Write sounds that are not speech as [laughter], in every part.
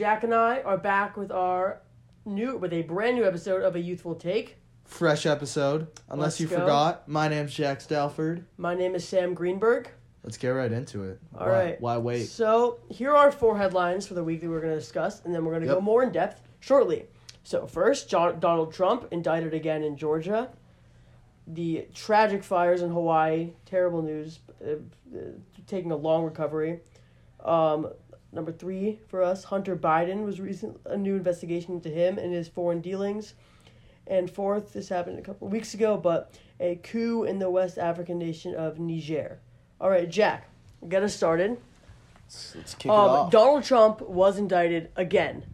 Jack and I are back with our new, with a brand new episode of a youthful take. Fresh episode. Unless Let's you go. forgot, my name's Jack Stalford. My name is Sam Greenberg. Let's get right into it. All why, right. Why wait? So here are four headlines for the week that we're going to discuss, and then we're going to go more in depth shortly. So first, John, Donald Trump indicted again in Georgia. The tragic fires in Hawaii, terrible news, uh, uh, taking a long recovery. Um, number three for us, Hunter Biden was recent a new investigation into him and his foreign dealings. And fourth, this happened a couple of weeks ago, but a coup in the West African nation of Niger. All right, Jack, get us started. Let's, let's kick it Um, off. Donald Trump was indicted again.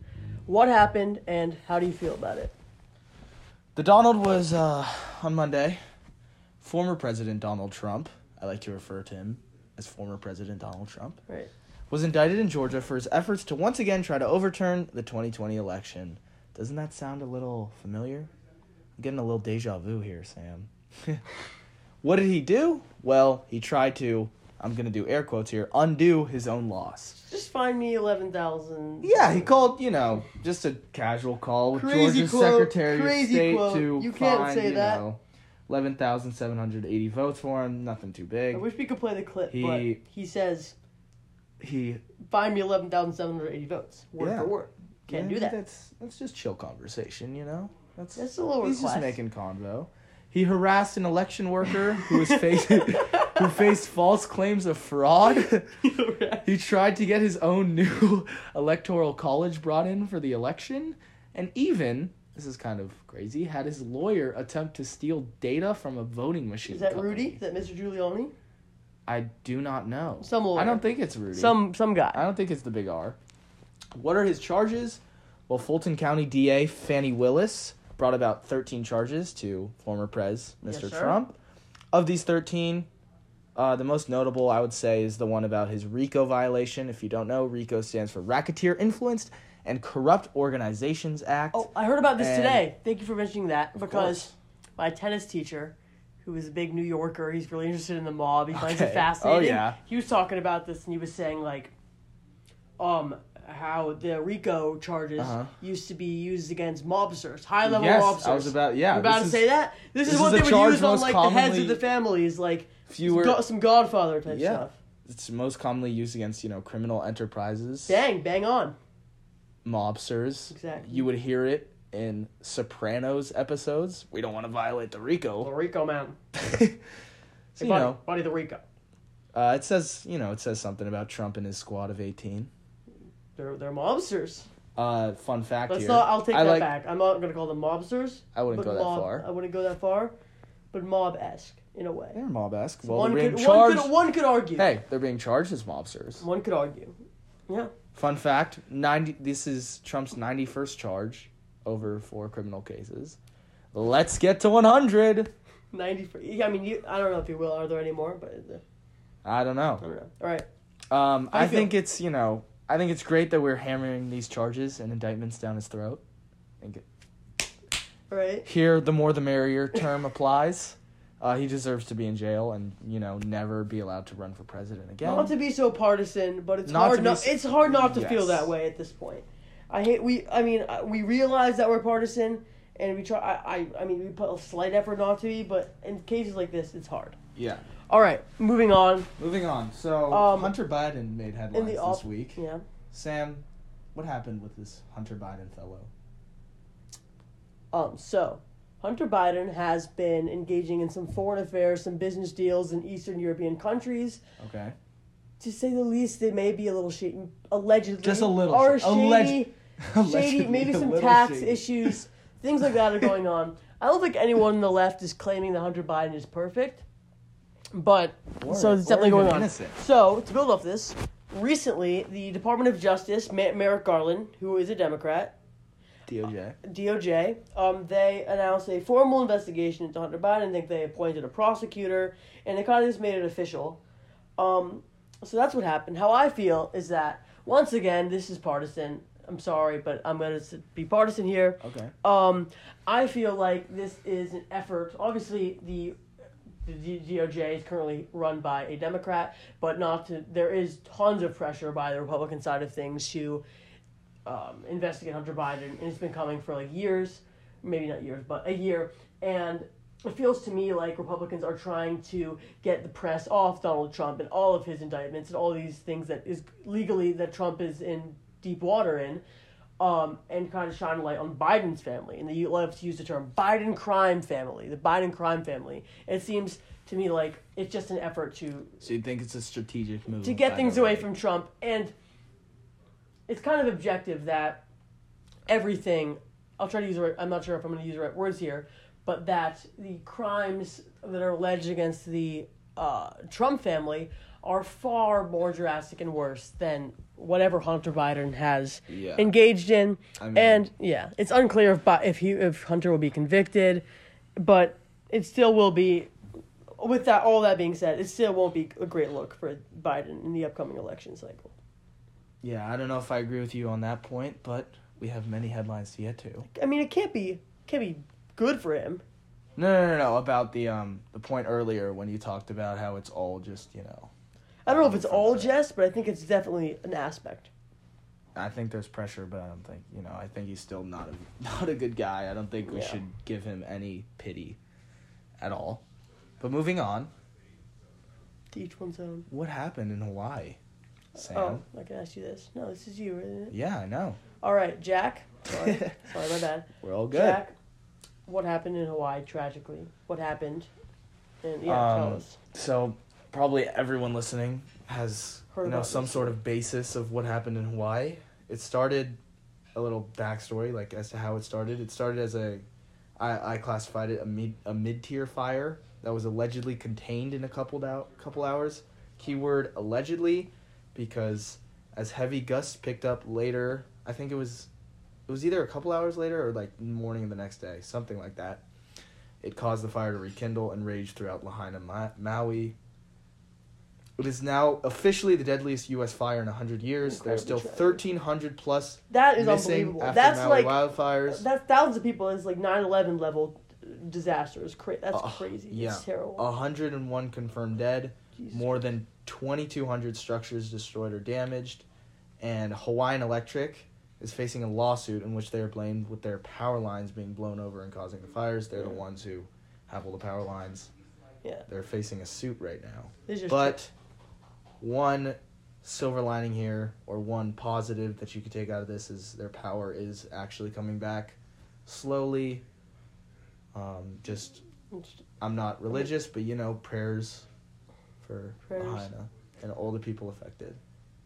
What happened, and how do you feel about it? The Donald was uh, on Monday. Former President Donald Trump, I like to refer to him as former President Donald Trump, Right. Was indicted in Georgia for his efforts to once again try to overturn the 2020 election. Doesn't that sound a little familiar? I'm getting a little deja vu here, Sam. [laughs] what did he do? Well, he tried to, I'm going to do air quotes here, undo his own loss. Just find me eleven thousand. Yeah, he called, you know, just a casual call with Crazy Georgia's quote, Secretary crazy of State quote. to You can't find, say you that. know, 11,780 votes for him. Nothing too big. I wish we could play the clip, He- but he says, He "Find me eleven thousand seven hundred eighty votes, word Yeah. for word." Can't yeah, do that. That's that's just chill conversation, you know. That's That's a little he's just making convo. He harassed an election worker who was facing [laughs] who faced false claims of fraud. [laughs] he tried to get his own new [laughs] electoral college brought in for the election, and even this is kind of crazy. Had his lawyer attempt to steal data from a voting machine. Is that company. Rudy? Is that Mr. Giuliani? I do not know. Some lawyer. I don't think it's Rudy. Some some guy. I don't think it's the big R. What are his charges? Well, Fulton County DA Fani Willis brought about 13 charges to former Prez Mr. sir. Trump. Of these 13, uh, the most notable, I would say, is the one about his RICO violation. If you don't know, RICO stands for Racketeer Influenced and Corrupt Organizations Act. Oh, I heard about this And- today. Thank you for mentioning that because course. my tennis teacher, who is a big New Yorker, he's really interested in the mob. He finds it fascinating. Oh, yeah. He was talking about this and he was saying like, um, how the RICO charges Uh-huh. used to be used against mobsters, high level yes, mobsters. I was about yeah. You're about to is say that. This, this is what is they would use on like the heads of the families, like Fewer. go- some Godfather type Yeah. stuff. It's most commonly used against you know criminal enterprises. Bang, bang on. mobsters. Exactly. You would hear it in Sopranos episodes. We don't want to violate the Rico. The RICO. Man. [laughs] so, Hey, you buddy, know, buddy, the RICO. uh, it says you know it says something about Trump and his squad of eighteen. They're they're mobsters. Uh, fun fact Let's here. not. I'll take I that like, back. I'm not gonna call them mobsters. I wouldn't go that mob, far. I wouldn't go that far, but mob esque in a way. They're mob-esque. Well, one, could, one could one could argue. Hey, they're being charged as mobsters. One could argue. Yeah. Fun fact: ninety. This is Trump's ninety-first charge over four criminal cases. Let's get to one hundred. Ninety. For, I mean, you, I don't know if you will. Are there any more? But uh, I don't know. I don't know. All right. Um, I feel? think it's you know I think it's great that we're hammering these charges and indictments down his throat. Think it, right. here the more the merrier term applies. Uh, he deserves to be in jail and you know never be allowed to run for president again. Not to be so partisan, but it's Not hard. Not, s- it's hard not to feel that way at this point. I hate. We. I mean, uh, we realize that we're partisan, and we try. I. I, I mean, we put a slight effort not to be, but in cases like this, it's hard. yeah. All right. Moving on. Moving on. So Um, Hunter Biden made headlines this off. week. Yeah. Sam, what happened with this Hunter Biden fellow? Um, so, Hunter Biden has been engaging in some foreign affairs, some business deals in Eastern European countries. Okay. To say the least, they may be a little shady, allegedly. Just a little Or sh- shady, [laughs] shady, maybe some tax shady. issues, things like that are going on. [laughs] I don't think anyone on the left is claiming that Hunter Biden is perfect, but Or- so it's definitely going on. innocent. So to build off this, recently the Department of Justice, Merrick Garland, who is a Democrat, DOJ. DOJ, um, they announced a formal investigation into Hunter Biden. I think they appointed a prosecutor, and they kind of just made it official. Um, so that's what happened. How I feel is that once again, this is partisan. I'm sorry, but I'm gonna be partisan here. Okay. Um, I feel like this is an effort. Obviously, the the DOJ is currently run by a Democrat, but not to. There is tons of pressure by the Republican side of things to um, investigate Hunter Biden, and it's been coming for like years, maybe not years, but a year. And it feels to me like Republicans are trying to get the press off Donald Trump and all of his indictments and all these things that is legally that Trump is in deep water in. Um, and kind of shine a light on Biden's family, and they love to use the term Biden crime family, the Biden crime family. It seems to me like it's just an effort to So you think it's a strategic move to get things away from Trump, and it's kind of objective that everything. I'll try to use the right. I'm not sure if I'm going to use the right words here, but that the crimes that are alleged against the uh, Trump family are far more drastic and worse than whatever Hunter Biden has Yeah. engaged in. I mean- and yeah, it's unclear if if he if Hunter will be convicted, but it still will be. With that, all that being said, it still won't be a great look for Biden in the upcoming election cycle. Yeah, I don't know if I agree with you on that point, but we have many headlines to get to. I mean, it can't be can't be good for him. No, no, no, no. About the um the point earlier when you talked about how it's all just you know. I don't know if it's all jest, but I think it's definitely an aspect. I think there's pressure, but I don't think you know. I think he's still not a [laughs] not a good guy. I don't think we Yeah. should give him any pity, at all. But moving on, To each one's own. what happened in Hawaii, Sam? Oh, I can ask you this. No, this is you, isn't it? Yeah, I know. All right, Jack. Sorry, [laughs] sorry, my bad. We're all good. Jack, what happened in Hawaii tragically? What happened? And yeah, tell Um, us. So probably everyone listening has Heard you know some this sort of basis of what happened in Hawaii. It started a little backstory, like as to how it started. It started as a, I, I classified it a mid a mid tier fire that was allegedly contained in a couple dou- couple hours. Keyword allegedly, because as heavy gusts picked up later, I think it was, it was either a couple hours later or like morning of the next day, something like that. It caused the fire to rekindle and rage throughout Lahaina, Ma- Maui. It is now officially the deadliest U.S. fire in 100 years. There's still Incredibly 1,300 plus That is missing unbelievable. after That's Maui like wildfires. that's thousands of people. It's like 9-11 level disaster. It's cra- That's Uh, crazy. yeah. It's terrible. 101 confirmed dead. Jesus. More than 2,200 structures destroyed or damaged. And Hawaiian Electric is facing a lawsuit in which they are blamed with their power lines being blown over and causing the fires. They're the ones who have all the power lines. Yeah. They're facing a suit right now. It's just But one silver lining here, or one positive that you could take out of this, is their power is actually coming back slowly. Um, just, I'm not religious, but you know, prayers for Prayers. Lahaina and all the people affected.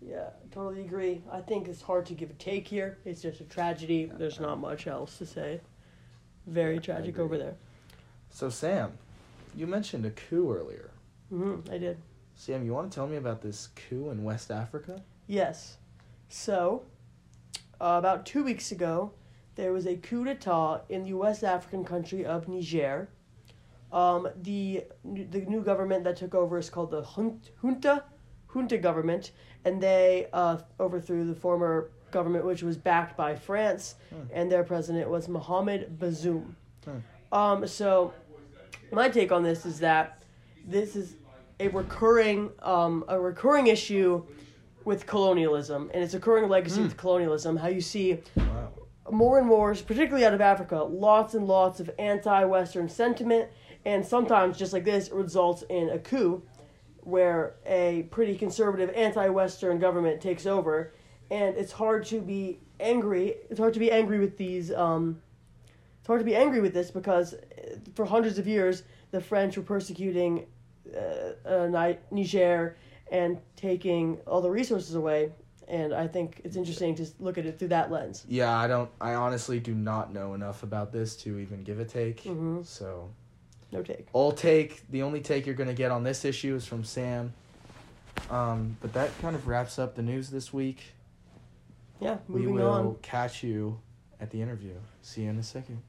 Yeah, totally agree. I think it's hard to give a take here. It's just a tragedy. There's not much else to say. Very tragic over there. So, Sam, you mentioned a coup earlier. Mm-hmm, I did. Sam, you want to tell me about this coup in West Africa? Yes. So, uh, about two weeks ago, there was a coup d'etat in the West African country of Niger. Um, the the new government that took over is called the Jun- junta, junta government, and they uh, overthrew the former government, which was backed by France, Hmm. and their president was Mohamed Bazoum. Hmm. Um, so, my take on this is that this is a recurring um, a recurring issue with colonialism, and it's a recurring legacy with colonialism. How you see Wow. more and more, particularly out of Africa, lots and lots of anti-Western sentiment, and sometimes just like this, it results in a coup, where a pretty conservative anti-Western government takes over, and it's hard to be angry. It's hard to be angry with these. Um, it's hard to be angry with this because uh, for hundreds of years the French were persecuting uh, uh, Niger and taking all the resources away. And I think it's interesting to look at it through that lens. Yeah, I don't. I honestly do not know enough about this to even give a take. Mhm. So No take. all take the only take you're gonna get on this issue is from Sam. Um, but that kind of wraps up the news this week. Yeah, we will on. catch you at the interview. See you in a second.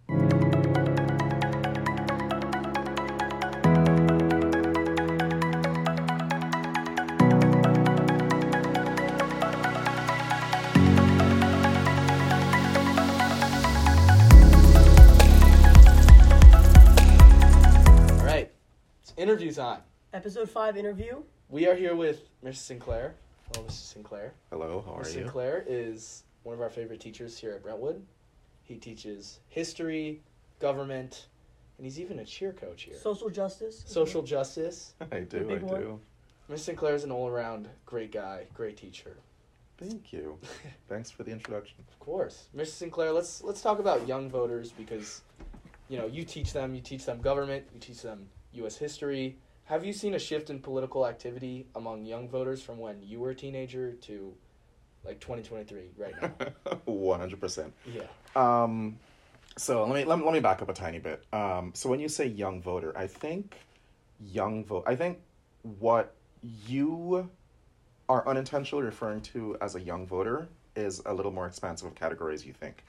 Episode 5 interview. We are here with Mr. Sinclair. Hello, Mr. Sinclair. Hello, how are Mr. you? Sinclair is one of our favorite teachers here at Brentwood. He teaches history, government, and he's even a cheer coach here. Social justice. Social justice. [laughs] I do, I big one. do. Mr. Sinclair is an all around great guy, great teacher. Thank you. [laughs] Thanks for the introduction. Of course, Mr. Sinclair. Let's let's talk about young voters because, you know, you teach them. You teach them government. You teach them U.S. history. Have you seen a shift in political activity among young voters from when you were a teenager to, like, twenty twenty three right now? [laughs] One hundred percent. yeah. Um, so let me let, me- let me back up a tiny bit. Um, so when you say young voter, I think young vote. I think what you are unintentionally referring to as a young voter is a little more expansive of categories you think,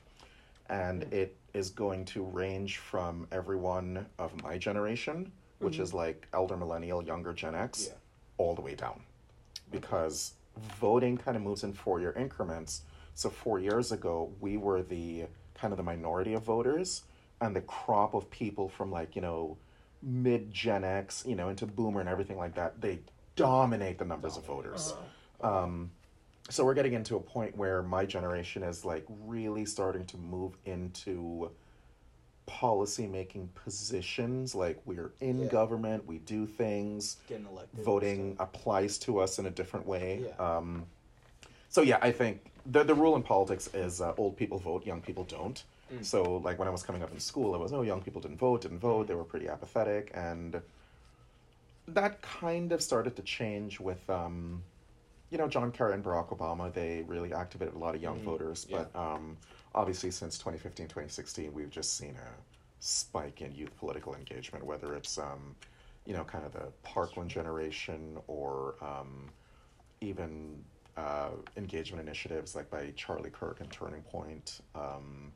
and it is going to range from everyone of my generation, which is like elder millennial, younger Gen X, Yeah. all the way down, because voting kind of moves in four year increments. So four years ago, we were the kind of the minority of voters, and the crop of people from like you know mid Gen X, you know, into Boomer and everything like that, they dominate the numbers of voters. Uh, Um, so we're getting into a point where my generation is like really starting to move into policy making positions. Like we're in Yeah. government, we do things Getting elected. voting applies to us in a different way. Yeah. Um, so yeah, I think the the rule in politics is uh, old people vote, young people don't. Mm. So like when I was coming up in school, it was oh young people didn't vote, didn't vote. They were pretty apathetic, and that kind of started to change with. Um, you know, John Kerry and Barack Obama, they really activated a lot of young Mhm. voters. Yeah. But um, obviously, since 2015, 2016, we've just seen a spike in youth political engagement, whether it's, um, you know, kind of the Parkland generation or um, even uh, engagement initiatives like by Charlie Kirk and Turning Point. Um,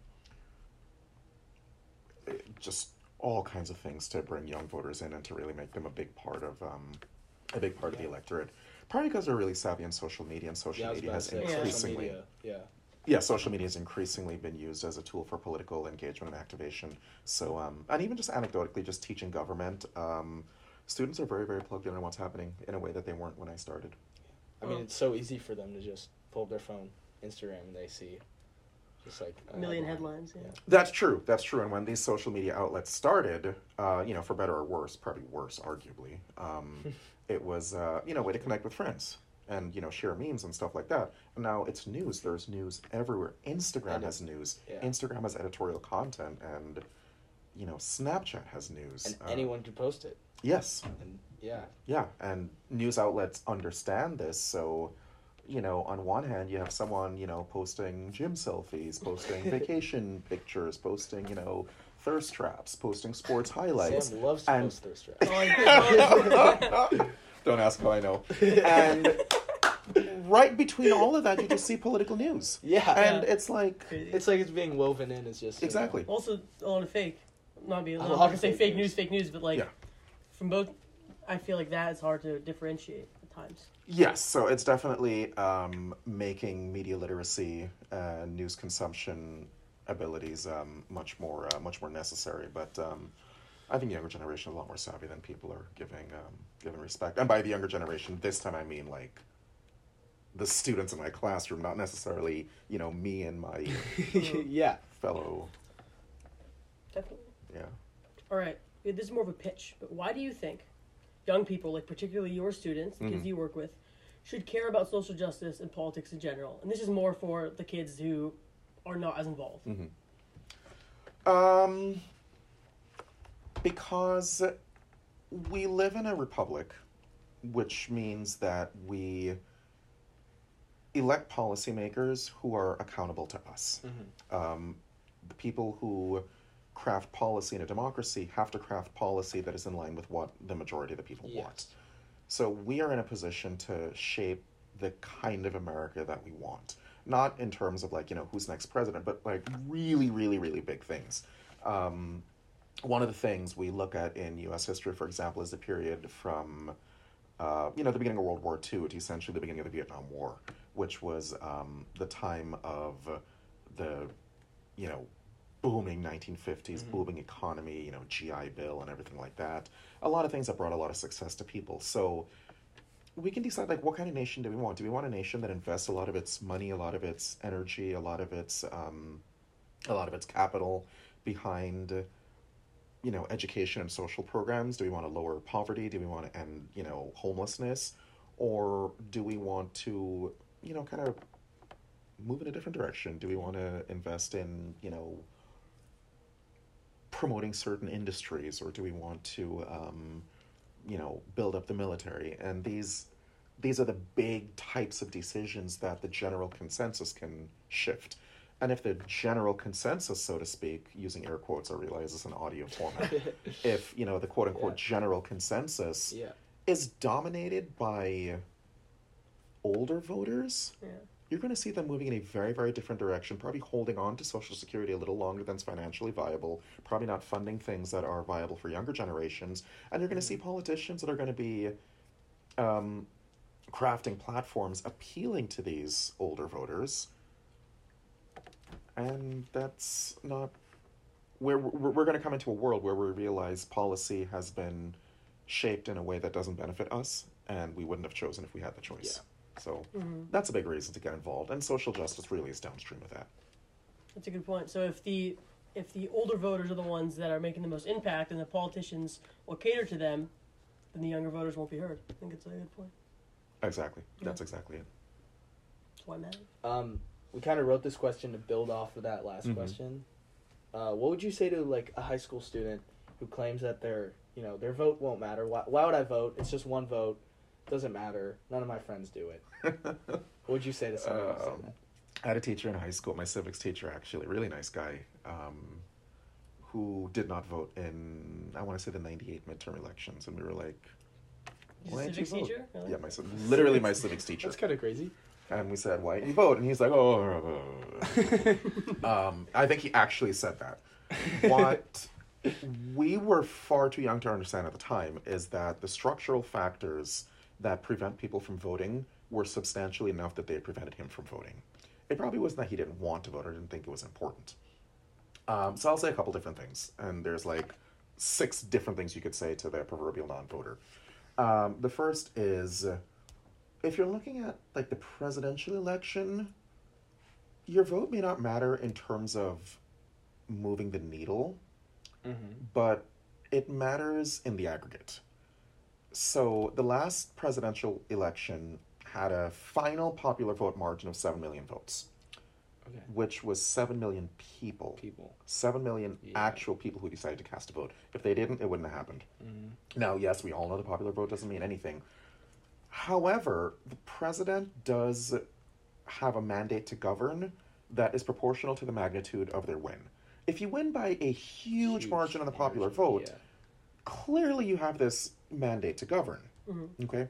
just all kinds of things to bring young voters in and to really make them a big part of um, a big part of the electorate. Partly because they're really savvy on social media, and social Yeah, media has Yeah. increasingly media. Yeah. Yeah, social media has increasingly been used as a tool for political engagement and activation. So, um, and even just anecdotally, just teaching government, um, students are very, very plugged in on what's happening in a way that they weren't when I started. I mean, it's so easy for them to just pull up their phone, Instagram, and they see just like a million headline. headlines. Yeah. Yeah. That's true. That's true. And when these social media outlets started, uh, you know, for better or worse, probably worse, arguably, um, [laughs] it was, uh, you know, a way to connect with friends and, you know, share memes and stuff like that. And now it's news. There's news everywhere. Instagram has news. yeah. Instagram has editorial content. And, you know, Snapchat has news. And Uh, anyone can post it. Yes. And yeah, Yeah. And news outlets understand this. So, you know, on one hand, you have someone, you know, posting gym selfies, posting [laughs] vacation pictures, posting, you know, thirst traps, posting sports highlights. Sam loves to and- post thirst traps. [laughs] [laughs] I- Don't ask how I know. [laughs] And right between all of that, you just see political news. Yeah, And Yeah. it's like, it's like it's being woven in. It's just you know, exactly. also, a lot of fake. Not be. A I'm lot not gonna say fake fake news. news, fake news, but like Yeah. from both, I feel like that is hard to differentiate at times. Yes, so it's definitely um, making media literacy and news consumption abilities um, much more uh, much more necessary. But um, I think the younger generation is a lot more savvy than people are giving um, giving respect. And by the younger generation, this time I mean like the students in my classroom, not necessarily you know me and my [laughs] yeah. fellow. Definitely. Yeah. All right, this is more of a pitch, but why do you think young people, like particularly your students, the kids you work with, should care about social justice and politics in general? And this is more for the kids who are not as involved. Um, because we live in a republic, which means that we elect policymakers who are accountable to us. Um, the people who craft policy in a democracy have to craft policy that is in line with what the majority of the people Yes. want. So we are in a position to shape the kind of America that we want. Not in terms of like, you know, who's next president, but like really, really, really big things. Um, one of the things we look at in U.S. history, for example, is the period from, uh, you know, the beginning of World War II to essentially the beginning of the Vietnam War, which was um, the time of the, you know, booming 1950s, booming economy, you know, GI Bill and everything like that. A lot of things that brought a lot of success to people. So we can decide like what kind of nation do we want? Do we want a nation that invests a lot of its money, a lot of its energy, a lot of its um, a lot of its capital behind you know education and social programs? Do we want to lower poverty? Do we want to end you know homelessness, or do we want to you know kind of move in a different direction? Do we want to invest in you know promoting certain industries, or do we want to um, you know build up the military? And these these are the big types of decisions that the general consensus can shift. And if the general consensus, so to speak, using air quotes, I realize it's an audio format, [laughs] if you know the quote unquote Yeah. general consensus Yeah. is dominated by older voters, Yeah. you're going to see them moving in a very, very different direction, probably holding on to Social Security a little longer than's financially viable, probably not funding things that are viable for younger generations. And you're going to see politicians that are going to be um, crafting platforms appealing to these older voters. And that's not. We're, we're, we're going to come into a world where we realize policy has been shaped in a way that doesn't benefit us, and we wouldn't have chosen if we had the choice. So that's a big reason to get involved, and social justice really is downstream of that. That's a good point. So if the if the older voters are the ones that are making the most impact, and the politicians will cater to them, then the younger voters won't be heard. I think it's a good point. Exactly. That's exactly it. That's why it matters. Um, we kind of wrote this question to build off of that last Mhm. question. Uh, what would you say to like a high school student who claims that their you know their vote won't matter? Why, why would I vote? It's just one vote. Doesn't matter. None of my friends do it. [laughs] What would you say to someone who's saying Um, that? I had a teacher in high school, my civics teacher, actually, really nice guy, um, who did not vote in, I want to say, the 98 midterm elections. And we were like, why didn't you civics vote? teacher. Really? Yeah, my, [laughs] literally my civics teacher. That's kind of crazy. And we said, why didn't you vote? And he's like, oh. [laughs] um, I think he actually said that. What we were far too young to understand at the time is that the structural factors that prevent people from voting were substantially enough that they prevented him from voting. It probably wasn't that he didn't want to vote or didn't think it was important. Um, so I'll say a couple different things, and there's like six different things you could say to the proverbial non-voter. Um, the first is, if you're looking at like the presidential election, your vote may not matter in terms of moving the needle, Mm-hmm. but it matters in the aggregate. So the last presidential election had a final popular vote margin of 7 million votes, Okay. which was 7 million people. People. 7 million Yeah. actual people who decided to cast a vote. If they didn't, it wouldn't have happened. Mm-hmm. Now, yes, we all know the popular vote doesn't mean anything. However, the president does have a mandate to govern that is proportional to the magnitude of their win. If you win by a huge, margin on the popular margin, vote, yeah. clearly you have this mandate to govern. Okay?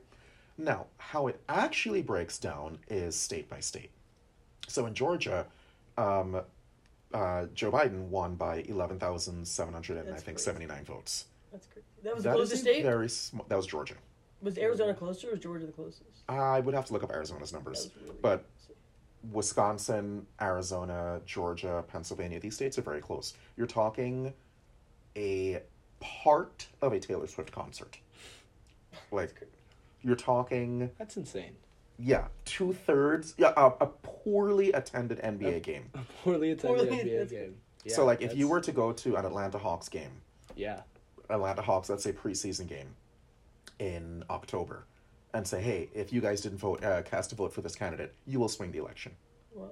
Now, how it actually breaks down is state by state. So in Georgia, um, uh, Joe Biden won by 11,700 and I think crazy. 79 votes. That's great. That was the closest state. very sm- that was Georgia. Was Arizona closer or was Georgia the closest? I would have to look up Arizona's numbers. really but close. Wisconsin, Arizona, Georgia, Pennsylvania, these states are very close. You're talking a part of a Taylor Swift concert. [laughs] Like, you're talking, That's insane. yeah, two thirds, yeah, a, a poorly attended NBA game. A [laughs] poorly attended Poorly- NBA that's- game. so, like, if you were to go to an Atlanta Hawks game, yeah, Atlanta Hawks, let's say preseason game in October, and say, hey, if you guys didn't vote, uh, cast a vote for this candidate, you will swing the election. Wow.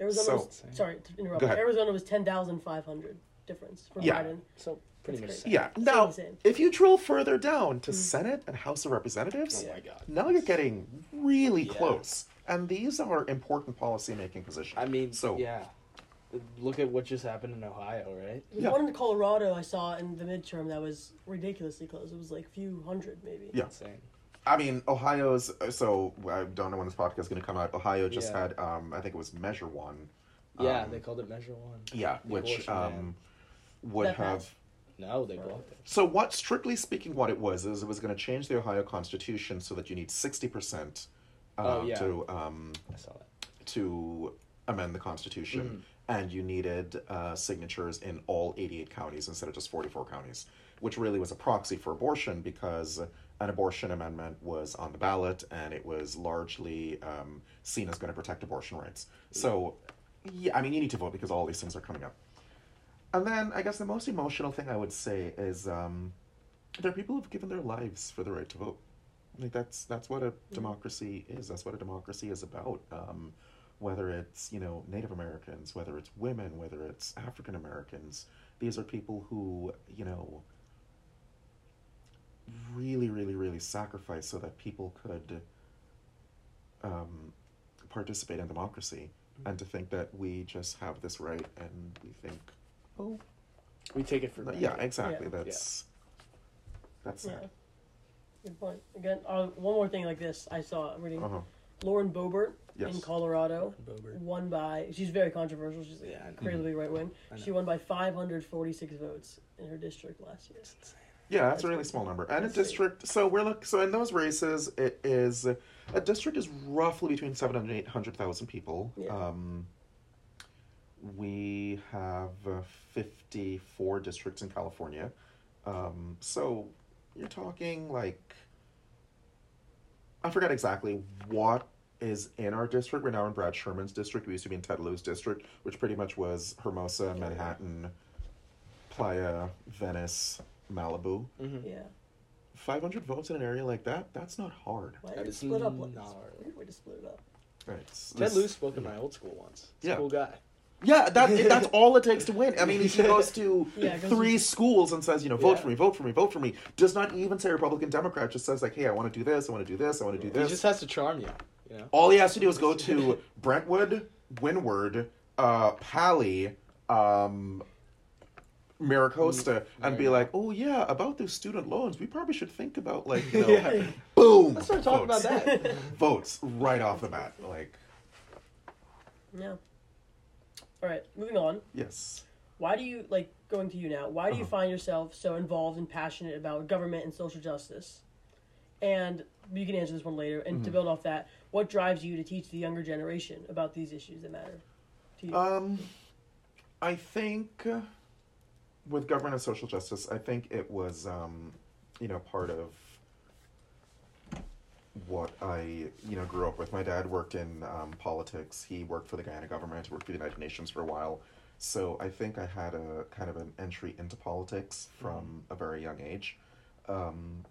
Arizona So- was sorry to interrupt. Go ahead. Arizona was ten thousand five hundred difference from Yeah. Biden. so pretty That's much. great. Yeah. Now, same. if you drill further down to Senate and House of Representatives, Oh my god. now you're getting really Yeah. close. And these are important policy-making positions. I mean, So- yeah. Look at what just happened in Ohio, right? Yeah. one in Colorado I saw in the midterm that was ridiculously close. It was like a few hundred maybe. Yeah. Insane. I mean, Ohio's. So I don't know when this podcast is going to come out. Ohio just Yeah. had, um, I think it was Measure One. Yeah, um, they called it Measure One. yeah, The which um, would That have. passed? No, they blocked it. So what, strictly speaking, what it was is it was going to change the Ohio Constitution so that you need sixty percent uh, Oh, yeah. to um, I saw that. to amend the Constitution, and you needed uh, signatures in all 88 counties instead of just 44 counties, which really was a proxy for abortion because an abortion amendment was on the ballot and it was largely um, seen as going to protect abortion rights. So, yeah, I mean, you need to vote because all these things are coming up. And then I guess the most emotional thing I would say is um, there are people who've given their lives for the right to vote. Like that's that's what a democracy is. That's what a democracy is about. Um, whether it's you know Native Americans, whether it's women, whether it's African Americans, these are people who you know really, really, really sacrifice so that people could um, participate in democracy. And to think that we just have this right and we think, oh, We take it for yeah, exactly. Yeah. That's that's Yeah. sad. Good point. Again, uh, one more thing like this I saw reading. Uh-huh. Lauren Boebert in Colorado Boebert. won by. She's very controversial. She's Yeah, I know. incredibly right wing. She won by 546 votes in her district last year. Yeah, that's, That's a really small number. And a district, so we're look. So in those races, it is a district is roughly between seven and eight hundred thousand people. Yeah. Um, we have uh, fifty four districts in California, um, so you're talking like I forget exactly what is in our district. We're now in Brad Sherman's district. We used to be in Ted Lieu's district, which pretty much was Hermosa, Manhattan, Playa, Venice, Malibu. Mhm. Yeah. 500 votes in an area like that, that's not hard. Why That did it is split up like not this? hard. Weird way to split it up. It's, Ted this- Lewis spoke in my old school once. He's Yeah. a cool guy. Yeah, that, that's [laughs] all it takes to win. I mean, he goes to [laughs] Yeah, goes three to- schools and says, you know, vote Yeah. for me, vote for me, vote for me. Does not even say Republican, Democrat, just says, like, hey, I want to do this, I want to do this, I want to do this. He just has to charm you. You know. All he has to do is go to [laughs] Brentwood, Windward, uh, Pali, um, Mira Costa, and be like, oh, yeah, about those student loans, we probably should think about, like, you know, Yeah. boom. Let's start talking votes. about that. Votes right off the bat. Like, Yeah. All right, moving on. yes. Why do you like going to you now? Why do you Uh-huh. find yourself so involved and passionate about government and social justice? And you can answer this one later. And Mm-hmm. to build off that, what drives you to teach the younger generation about these issues that matter to you? Um, I think uh, with government and social justice, I think it was, um, you know, part of what I, you know, grew up with. My dad worked in um, politics. He worked for the Guyana government. He worked for the United Nations for a while. So I think I had a kind of an entry into politics from a very young age. Um,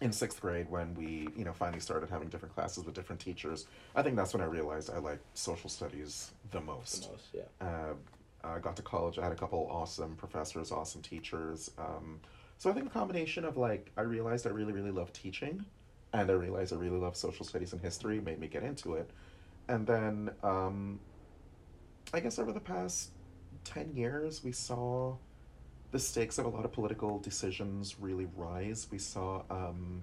in sixth grade, when we, you know, finally started having different classes with different teachers, I think that's when I realized I liked social studies the most The most, yeah. uh, I got to college. I had a couple awesome professors, awesome teachers. Um, so I think a combination of like I realized I really, really love teaching, and I realized I really love social studies and history made me get into it. And then um, I guess over the past ten years, we saw the stakes of a lot of political decisions really rise. We saw um,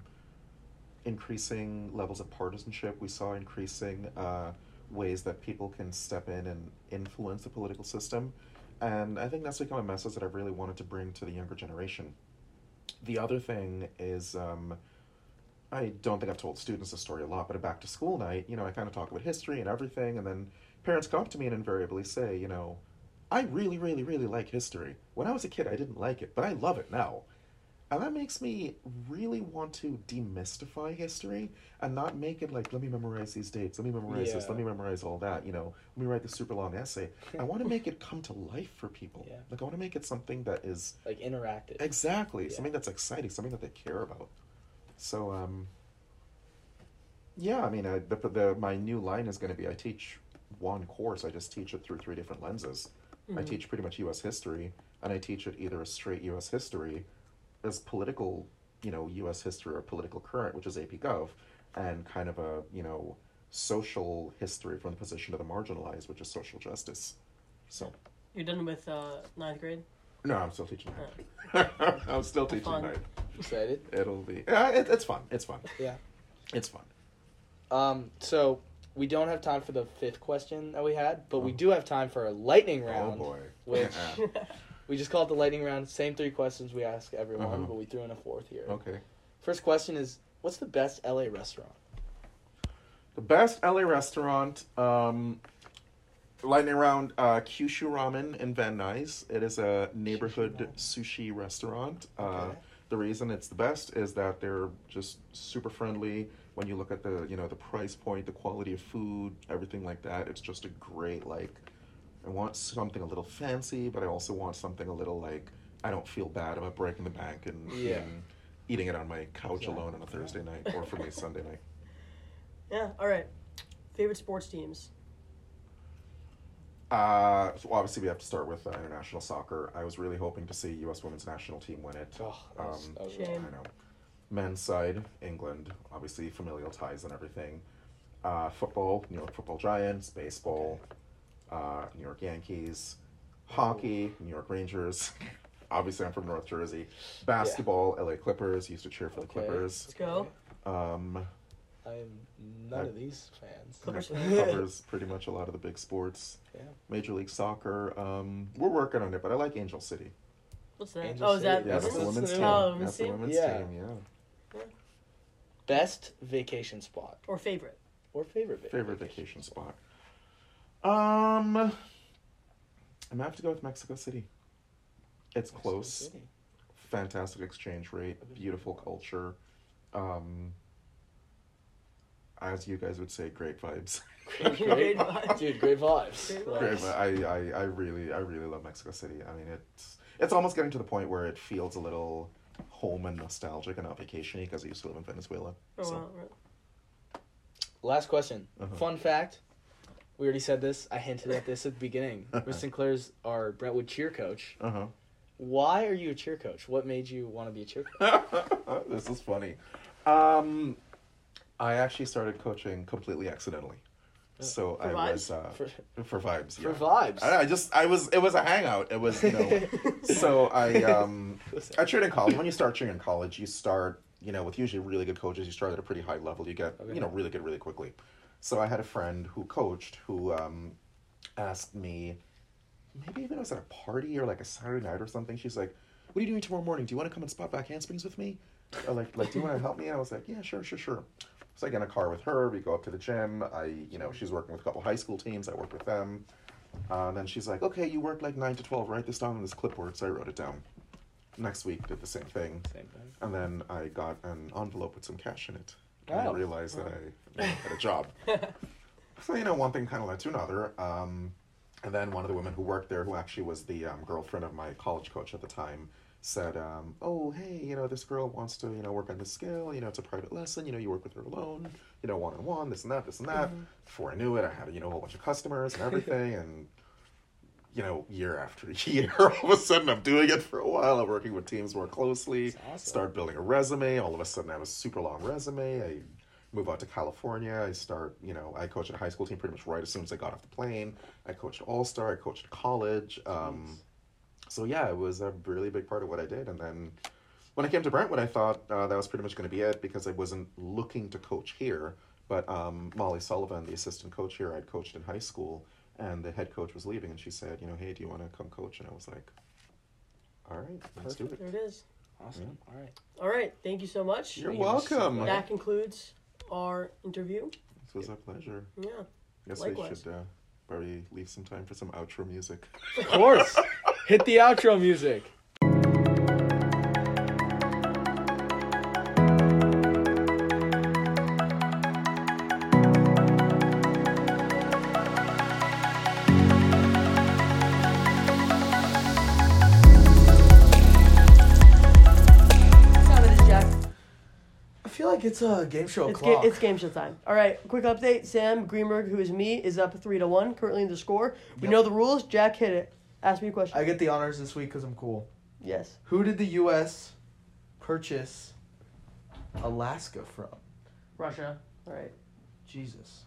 increasing levels of partisanship. We saw increasing uh, ways that people can step in and influence the political system. And I think that's become a message that I've really wanted to bring to the younger generation. The other thing is, um, I don't think I've told students this story a lot, but at back to school night, you know, I kind of talk about history and everything, and then parents come up to me and invariably say, you know, I really, really, really like history. When I was a kid, I didn't like it, but I love it now. And that makes me really want to demystify history and not make it like, let me memorize these dates, let me memorize this, let me memorize all that, you know, let me write this super long essay. I want to make it come to life for people. [laughs] Yeah. Like, I want to make it something that is Like interactive. exactly Yeah. something that's exciting, something that they care about. So, um, yeah, I mean, I, the, the my new line is going to be I teach one course, I just teach it through three different lenses. I Mhm. teach pretty much U.S. history, and I teach it either as straight U.S. history, as political, you know, U.S. history or political current, which is AP Gov, and kind of a you know social history from the position of the marginalized, which is social justice. So You're done with uh, ninth grade? no, I'm still teaching that. [laughs] I'm still teaching Fun. That. Excited? It'll be yeah, it, it's fun. It's fun. Yeah. It's fun. Um, so we don't have time for the fifth question that we had, but we Oh. do have time for a lightning round. Oh boy. Which Yeah. [laughs] we just call it the lightning round. Same three questions we ask everyone, Uh-huh. but we threw in a fourth here. okay. First question is, what's the best LA restaurant? The best LA restaurant. Um, lightning round. Uh, Kyushu Ramen in Van Nuys. It is a neighborhood sushi restaurant. Uh, Okay. The reason it's the best is that they're just super friendly. When you look at the you know the price point, the quality of food, everything like that, it's just a great like. I want something a little fancy, but I also want something a little like I don't feel bad about breaking the bank and Yeah. eating, eating it on my couch Exactly. alone on a Thursday night, or for me [laughs] Sunday night. Yeah. All right. Favorite sports teams. Uh, so obviously we have to start with uh, international soccer. I was really hoping to see U.S. women's national team win it. Oh, that was, Um, that was Shame. I know. Men's side, England, obviously familial ties and everything. Uh, football, New York Football Giants. Baseball, uh, New York Yankees. Hockey, New York Rangers. [laughs] obviously, I'm from North Jersey. Basketball, LA Clippers. Used to cheer for the Clippers. Let's go. Um, I'm none of these fans. Clippers. [laughs] covers pretty much a lot of the big sports. Yeah. Major League Soccer. Um, we're working on it, but I like Angel City. What's that? Angel oh, is that? City. Yeah, That's that's the the women's team. Oh, That's the women's Yeah. team. Yeah. Best vacation spot Or favorite? or favorite va- Favorite vacation spot. Um, I'm gonna have to go with Mexico City. It's Mexico close. City. Fantastic exchange rate. Beautiful culture. Um, as you guys would say, great vibes. Great, Great [laughs] great, vibes. dude. Great vibes. Great Like, Great, I, I, I really, I really love Mexico City. I mean, it's it's almost getting to the point where it feels a little home and nostalgic and not vacation because I used to live in Venezuela. Oh, so, wow. right. Last question. Uh-huh. Fun fact. We already said this. I hinted at this at the beginning. [laughs] Miss Sinclair's our Brentwood cheer coach. uh huh. Why are you a cheer coach? What made you want to be a cheer coach? [laughs] this is funny. Um, I actually started coaching completely accidentally. So For I vibes? was uh, For, for vibes. for vibes. I, I just I was it was a hangout. It was you know. [laughs] so I um I trained in college. When you start training in college, you start you know with usually really good coaches. You start at a pretty high level. You get Okay. you know really good really quickly. So I had a friend who coached who um asked me maybe even it was at a party or like a Saturday night or something. She's like, "What are you doing tomorrow morning? Do you want to come and spot back handsprings with me? Or like like do you want to help me?" And I was like, "Yeah, sure, sure, sure." So I get in a car with her. We go up to the gym. I, you know, she's working with a couple high school teams. I work with them. Uh, and then she's like, "Okay, you work like nine to twelve. Write this down on this clipboard." So I wrote it down. Next week, did the same thing, Same thing. and then I got an envelope with some cash in it. And I realized that I had a job. [laughs] so you know, one thing kind of led to another. Um, and then one of the women who worked there, who actually was the um, girlfriend of my college coach at the time, said, um, "Oh, hey, you know, this girl wants to, you know, work on this skill. You know, it's a private lesson. You know, you work with her alone. You know, one on one, this and that, this and that." Before I knew it, I had, you know, a whole bunch of customers and everything, and you know, year after [laughs] year, all of a sudden, I'm doing it for a while. I'm working with teams more closely. Awesome. Start building a resume. All of a sudden, I have a super long resume. I move out to California. I start, you know, I coached a high school team pretty much right as soon as I got off the plane. I coached All Star. I coached college. Um, so yeah, it was a really big part of what I did. And then when I came to Brentwood, I thought uh, that was pretty much going to be it because I wasn't looking to coach here. But um, Molly Sullivan, the assistant coach here, I'd coached in high school, and the head coach was leaving, and she said, you know, hey, do you want to come coach? And I was like, all right, let's do it. There it is. Awesome. All right. All right. Thank you so much. You're Thank you so welcome. That concludes our interview. This was a pleasure. Yeah. I guess we should uh, probably leave some time for some outro music. Of course. [laughs] Hit the outro music. Time it is, Jack? I feel like it's a game show It's, ga- it's game show time. All right, quick update. Sam Greenberg, who is me, is up three to one currently in the score. We Yep. know the rules. Jack, hit it. Ask me a question. I get the honors this week because I'm cool. yes. Who did the U.S. purchase Alaska from? Russia. All right. Jesus.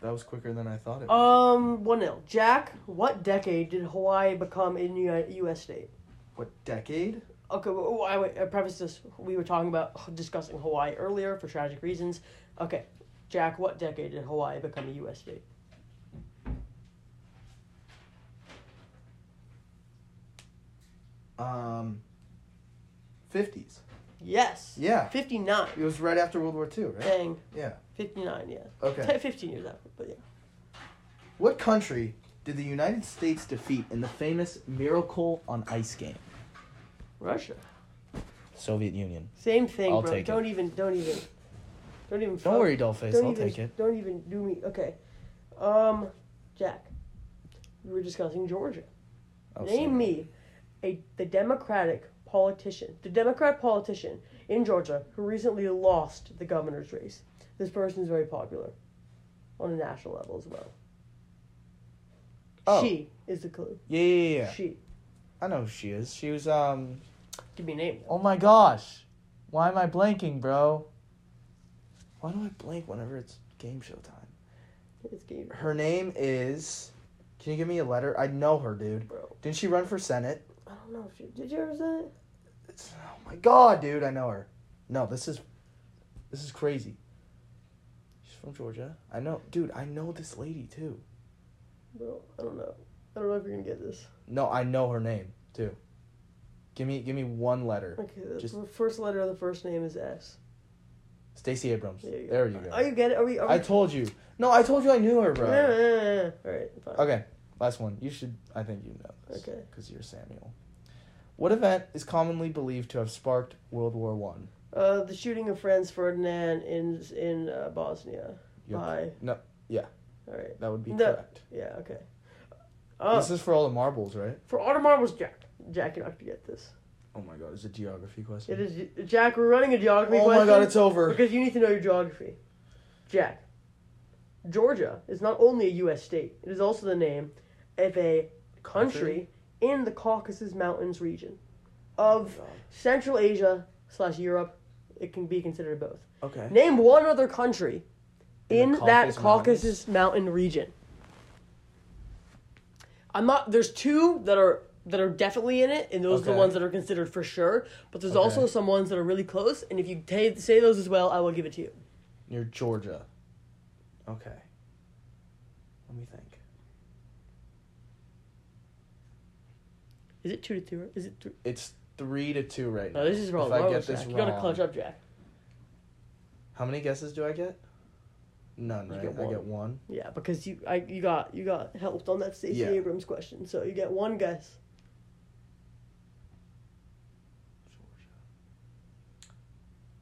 That was quicker than I thought it would. Um, one 0 Jack, what decade did Hawaii become a U- U.S. state? What decade? Okay, well, I, I preface this. We were talking about discussing Hawaii earlier for tragic reasons. Okay, Jack, what decade did Hawaii become a U.S. state? Um, 50s. Yes. Yeah. 59. It was right after World War II, right? Dang. Yeah. 59, yeah. Okay. [laughs] 15 years after, but yeah. What country did the United States defeat in the famous Miracle on Ice game? Russia. Soviet Union. Same thing, I'll bro. don't even. Don't even. Don't even. Don't fuck- worry, Dollface. Don't I'll even, take it. Don't even do me. Okay. Um, Jack. We were discussing Georgia. Oh, Name sorry. me a the Democratic politician, the Democrat politician in Georgia who recently lost the governor's race. This person is very popular on a national level as well. Oh. She is the clue. Yeah, yeah, yeah. She. I know who she is. She was um. Give me a name. Oh my gosh, why am I blanking, bro? Why do I blank whenever it's game show time? It's game, Her name is. Can you give me a letter? I know her, dude. bro. Didn't she run for senate? Don't know if you did. You ever say it? It's, oh my god, dude, I know her. No, this is. This is crazy. She's from Georgia. I know, dude. I know this lady too. Bro, I don't know. I don't know if you're gonna get this. No, I know her name too. Give me, give me one letter. Okay, the Just- f- first letter of the first name is S. Stacey Abrams. There you go. There you go. Oh, you get it? Are we? Are we I told you. No, I told you I knew her, bro. Yeah, yeah, yeah, yeah. All right, fine. Okay, last one. You should. I think you know this. Okay. Because you're Samuel. What event is commonly believed to have sparked World War One? Uh, the shooting of Franz Ferdinand in in uh, Bosnia Yep. by. No, yeah. All right. That would be No. correct. Yeah. Okay. Uh, This is for all the marbles, right? for all the marbles, Jack. Jack, you're not gonna get this. Oh my god, it's a geography question. It is Jack. We're running a geography question. Oh question. my god, it's over. because you need to know your geography. Jack. Georgia is not only a U.S. state; it is also the name of a country in the Caucasus Mountains region of Central Asia slash Europe. It can be considered both. Okay. Name one other country In in, that Caucasus Mountain region. I'm not. There's two that are that are definitely in it, and those are the ones that are considered for sure. But there's Okay. also some ones that are really close, and if you ta say those as well, I will give it to you. Near Georgia. Okay. Let me think. Is it two to two? Or is it three? It's three to two right now. No, this is wrong. If I Wrong, get this Jack. wrong, You gotta clutch up, Jack. how many guesses do I get? None, You right? get I one. get one. Yeah, because you I you got you got helped on that Stacey Yeah. Abrams question, so you get one guess.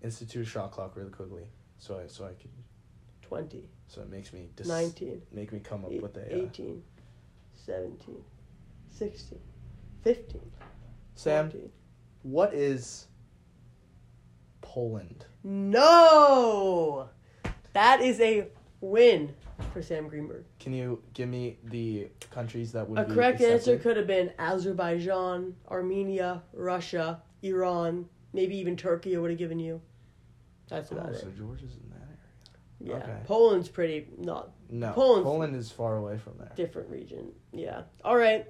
Institute a shot clock really quickly, so I so I can 20, so it makes me dis- 19, make me come up eight- with the. uh, 18, 17, 16, 15, Sam. 14. What is Poland? No! That is a win for Sam Greenberg. Can you give me the countries that would A correct answer could have been Azerbaijan, Armenia, Russia, Iran, maybe even Turkey I would have given you. That's Oh, about so it. Georgia's in that area. Yeah. okay. Poland's pretty not No, Poland's- Poland is far away from there. different region. Yeah. All right.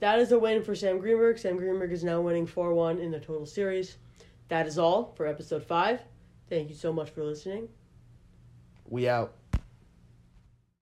That is a win for Sam Greenberg. Sam Greenberg is now winning 4 1 in the total series. That is all for episode 5. Thank you so much for listening. We out.